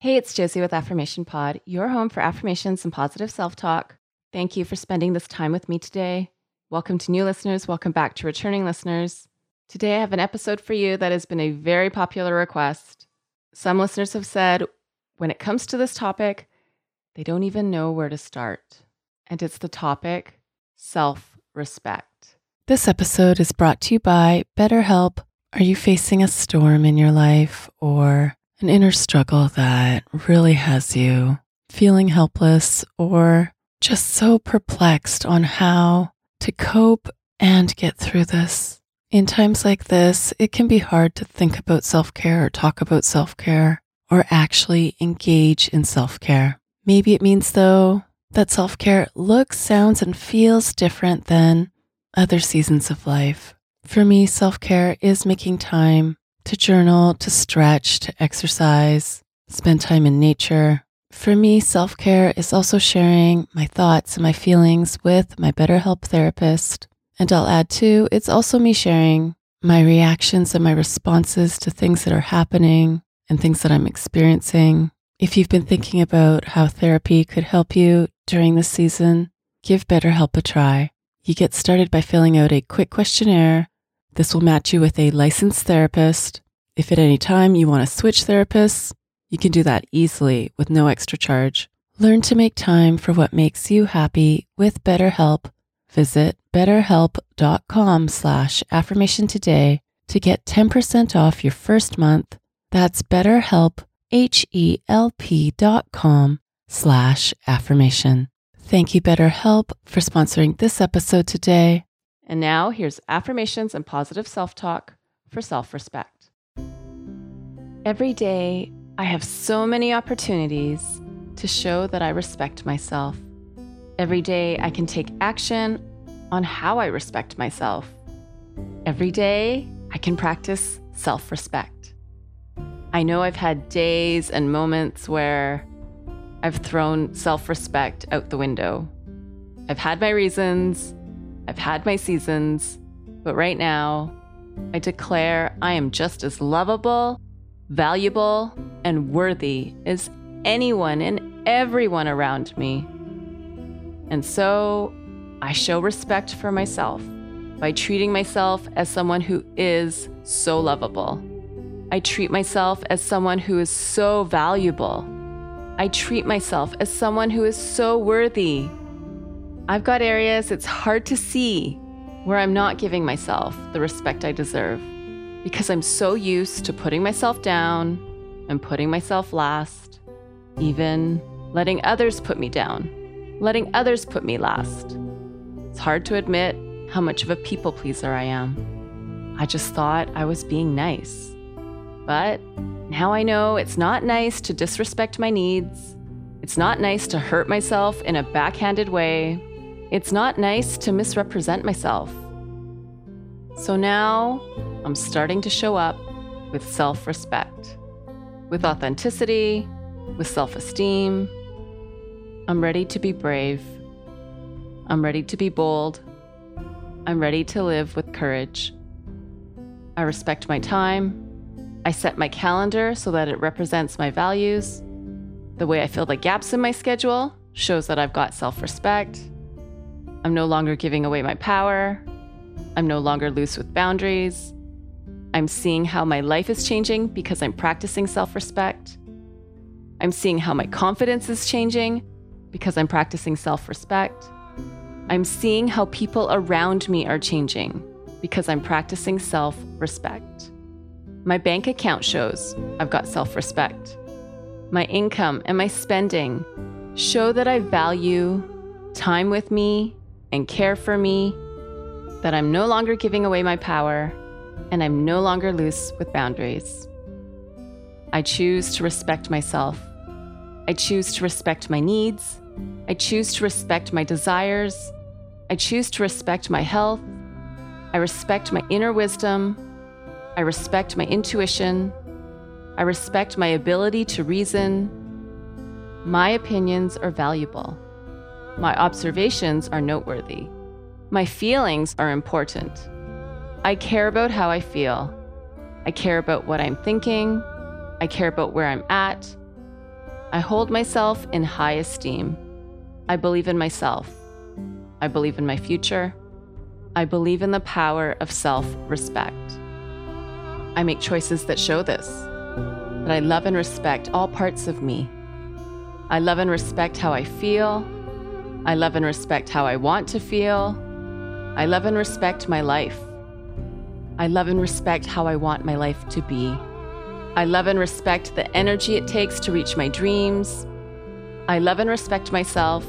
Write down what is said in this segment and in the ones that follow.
Hey, it's Josie with Affirmation Pod, your home for affirmations and positive self talk. Thank you for spending this time with me today. Welcome to new listeners. Welcome back to returning listeners. Today, I have an episode for you that has been a very popular request. Some listeners have said when it comes to this topic, they don't even know where to start. And it's the topic self respect. This episode is brought to you by BetterHelp. Are you facing a storm in your life or an inner struggle that really has you feeling helpless or just so perplexed on how to cope and get through this? In times like this, it can be hard to think about self care or talk about self care or actually engage in self care. Maybe it means, though, that self care looks, sounds, and feels different than other seasons of life. For me, self care is making time to journal, to stretch, to exercise, spend time in nature. For me, self care is also sharing my thoughts and my feelings with my BetterHelp therapist. And I'll add too, it's also me sharing my reactions and my responses to things that are happening and things that I'm experiencing. If you've been thinking about how therapy could help you during this season, give BetterHelp a try. You get started by filling out a quick questionnaire. This will match you with a licensed therapist. If at any time you want to switch therapists, you can do that easily with no extra charge. Learn to make time for what makes you happy with BetterHelp. Visit betterhelp.com slash affirmation today to get 10% off your first month. That's betterhelp, H-E-L-P dot com slash affirmation. Thank you, BetterHelp, for sponsoring this episode today. And now here's affirmations and positive self talk for self respect. Every day, I have so many opportunities to show that I respect myself. Every day, I can take action on how I respect myself. Every day, I can practice self respect. I know I've had days and moments where I've thrown self respect out the window. I've had my reasons, I've had my seasons, but right now, I declare I am just as lovable, valuable, and worthy as anyone and everyone around me. And so, I show respect for myself by treating myself as someone who is so lovable. I treat myself as someone who is so valuable I treat myself as someone who is so worthy. I've got areas it's hard to see where I'm not giving myself the respect I deserve because I'm so used to putting myself down and putting myself last, even letting others put me down, letting others put me last. It's hard to admit how much of a people pleaser I am. I just thought I was being nice. But now I know it's not nice to disrespect my needs. It's not nice to hurt myself in a backhanded way. It's not nice to misrepresent myself. So now I'm starting to show up with self respect, with authenticity, with self esteem. I'm ready to be brave. I'm ready to be bold. I'm ready to live with courage. I respect my time. I set my calendar so that it represents my values. The way I fill the gaps in my schedule shows that I've got self respect. I'm no longer giving away my power. I'm no longer loose with boundaries. I'm seeing how my life is changing because I'm practicing self respect. I'm seeing how my confidence is changing because I'm practicing self respect. I'm seeing how people around me are changing because I'm practicing self respect. My bank account shows I've got self respect. My income and my spending show that I value time with me and care for me, that I'm no longer giving away my power, and I'm no longer loose with boundaries. I choose to respect myself. I choose to respect my needs. I choose to respect my desires. I choose to respect my health. I respect my inner wisdom I respect my intuition. I respect my ability to reason. My opinions are valuable. My observations are noteworthy. My feelings are important. I care about how I feel. I care about what I'm thinking. I care about where I'm at. I hold myself in high esteem. I believe in myself. I believe in my future. I believe in the power of self respect. I make choices that show this, that I love and respect all parts of me. I love and respect how I feel. I love and respect how I want to feel. I love and respect my life. I love and respect how I want my life to be. I love and respect the energy it takes to reach my dreams. I love and respect myself,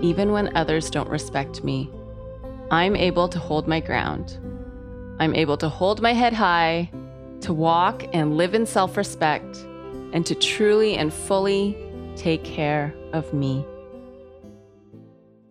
even when others don't respect me. I'm able to hold my ground. I'm able to hold my head high, to walk and live in self respect, and to truly and fully take care of me.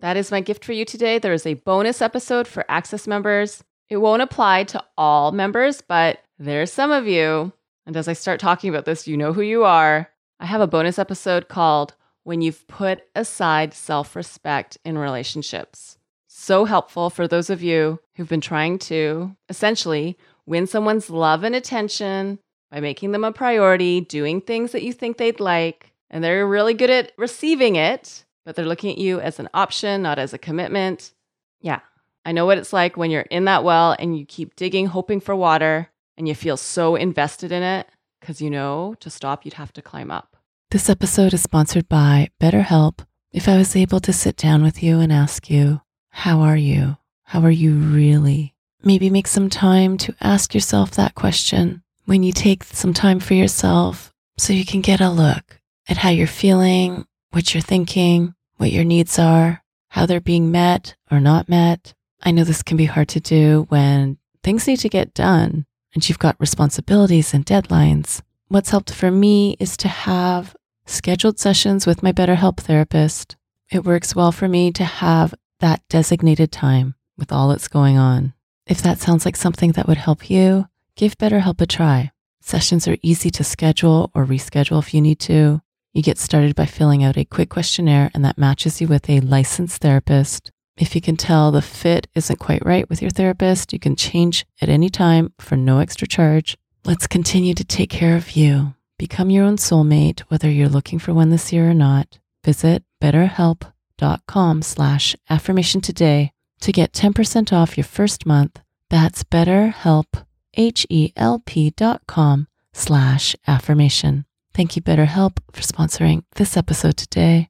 That is my gift for you today. There is a bonus episode for Access members. It won't apply to all members, but there's some of you and as I start talking about this, you know who you are. I have a bonus episode called When You've Put Aside Self Respect in Relationships. So helpful for those of you who've been trying to essentially win someone's love and attention by making them a priority, doing things that you think they'd like, and they're really good at receiving it, but they're looking at you as an option, not as a commitment. Yeah, I know what it's like when you're in that well and you keep digging, hoping for water, and you feel so invested in it because you know to stop, you'd have to climb up. This episode is sponsored by BetterHelp. If I was able to sit down with you and ask you, How are you? How are you really? Maybe make some time to ask yourself that question when you take some time for yourself so you can get a look at how you're feeling, what you're thinking, what your needs are, how they're being met or not met. I know this can be hard to do when things need to get done and you've got responsibilities and deadlines. What's helped for me is to have scheduled sessions with my BetterHelp therapist. It works well for me to have that designated time with all that's going on. If that sounds like something that would help you, give BetterHelp a try. Sessions are easy to schedule or reschedule if you need to. You get started by filling out a quick questionnaire, and that matches you with a licensed therapist. If you can tell the fit isn't quite right with your therapist, you can change at any time for no extra charge. Let's continue to take care of you. Become your own soulmate, whether you're looking for one this year or not. Visit betterhelp.com slash affirmation today to get 10% off your first month. That's betterhelp, H-E-L-P dot com slash affirmation. Thank you, BetterHelp, for sponsoring this episode today.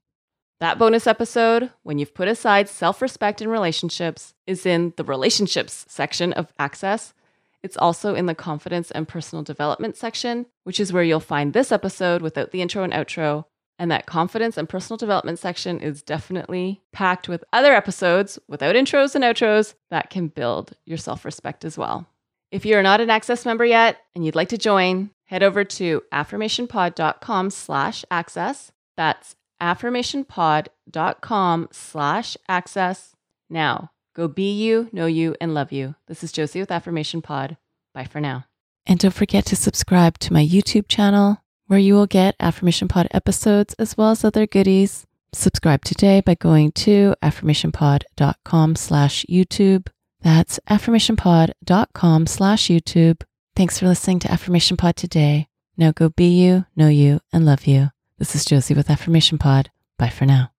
That bonus episode, when you've put aside self respect in relationships, is in the relationships section of Access. It's also in the confidence and personal development section, which is where you'll find this episode without the intro and outro. And that confidence and personal development section is definitely packed with other episodes without intros and outros that can build your self respect as well. If you're not an Access member yet and you'd like to join, head over to affirmationpod.com slash access. That's affirmationpod.com slash access. Now, go be you, know you, and love you. This is Josie with Affirmation Pod. Bye for now. And don't forget to subscribe to my YouTube channel where you will get Affirmation Pod episodes as well as other goodies. Subscribe today by going to affirmationpod.com slash YouTube. That's affirmationpod.com slash YouTube. Thanks for listening to Affirmation Pod today. Now go be you, know you, and love you. This is Josie with Affirmation Pod. Bye for now.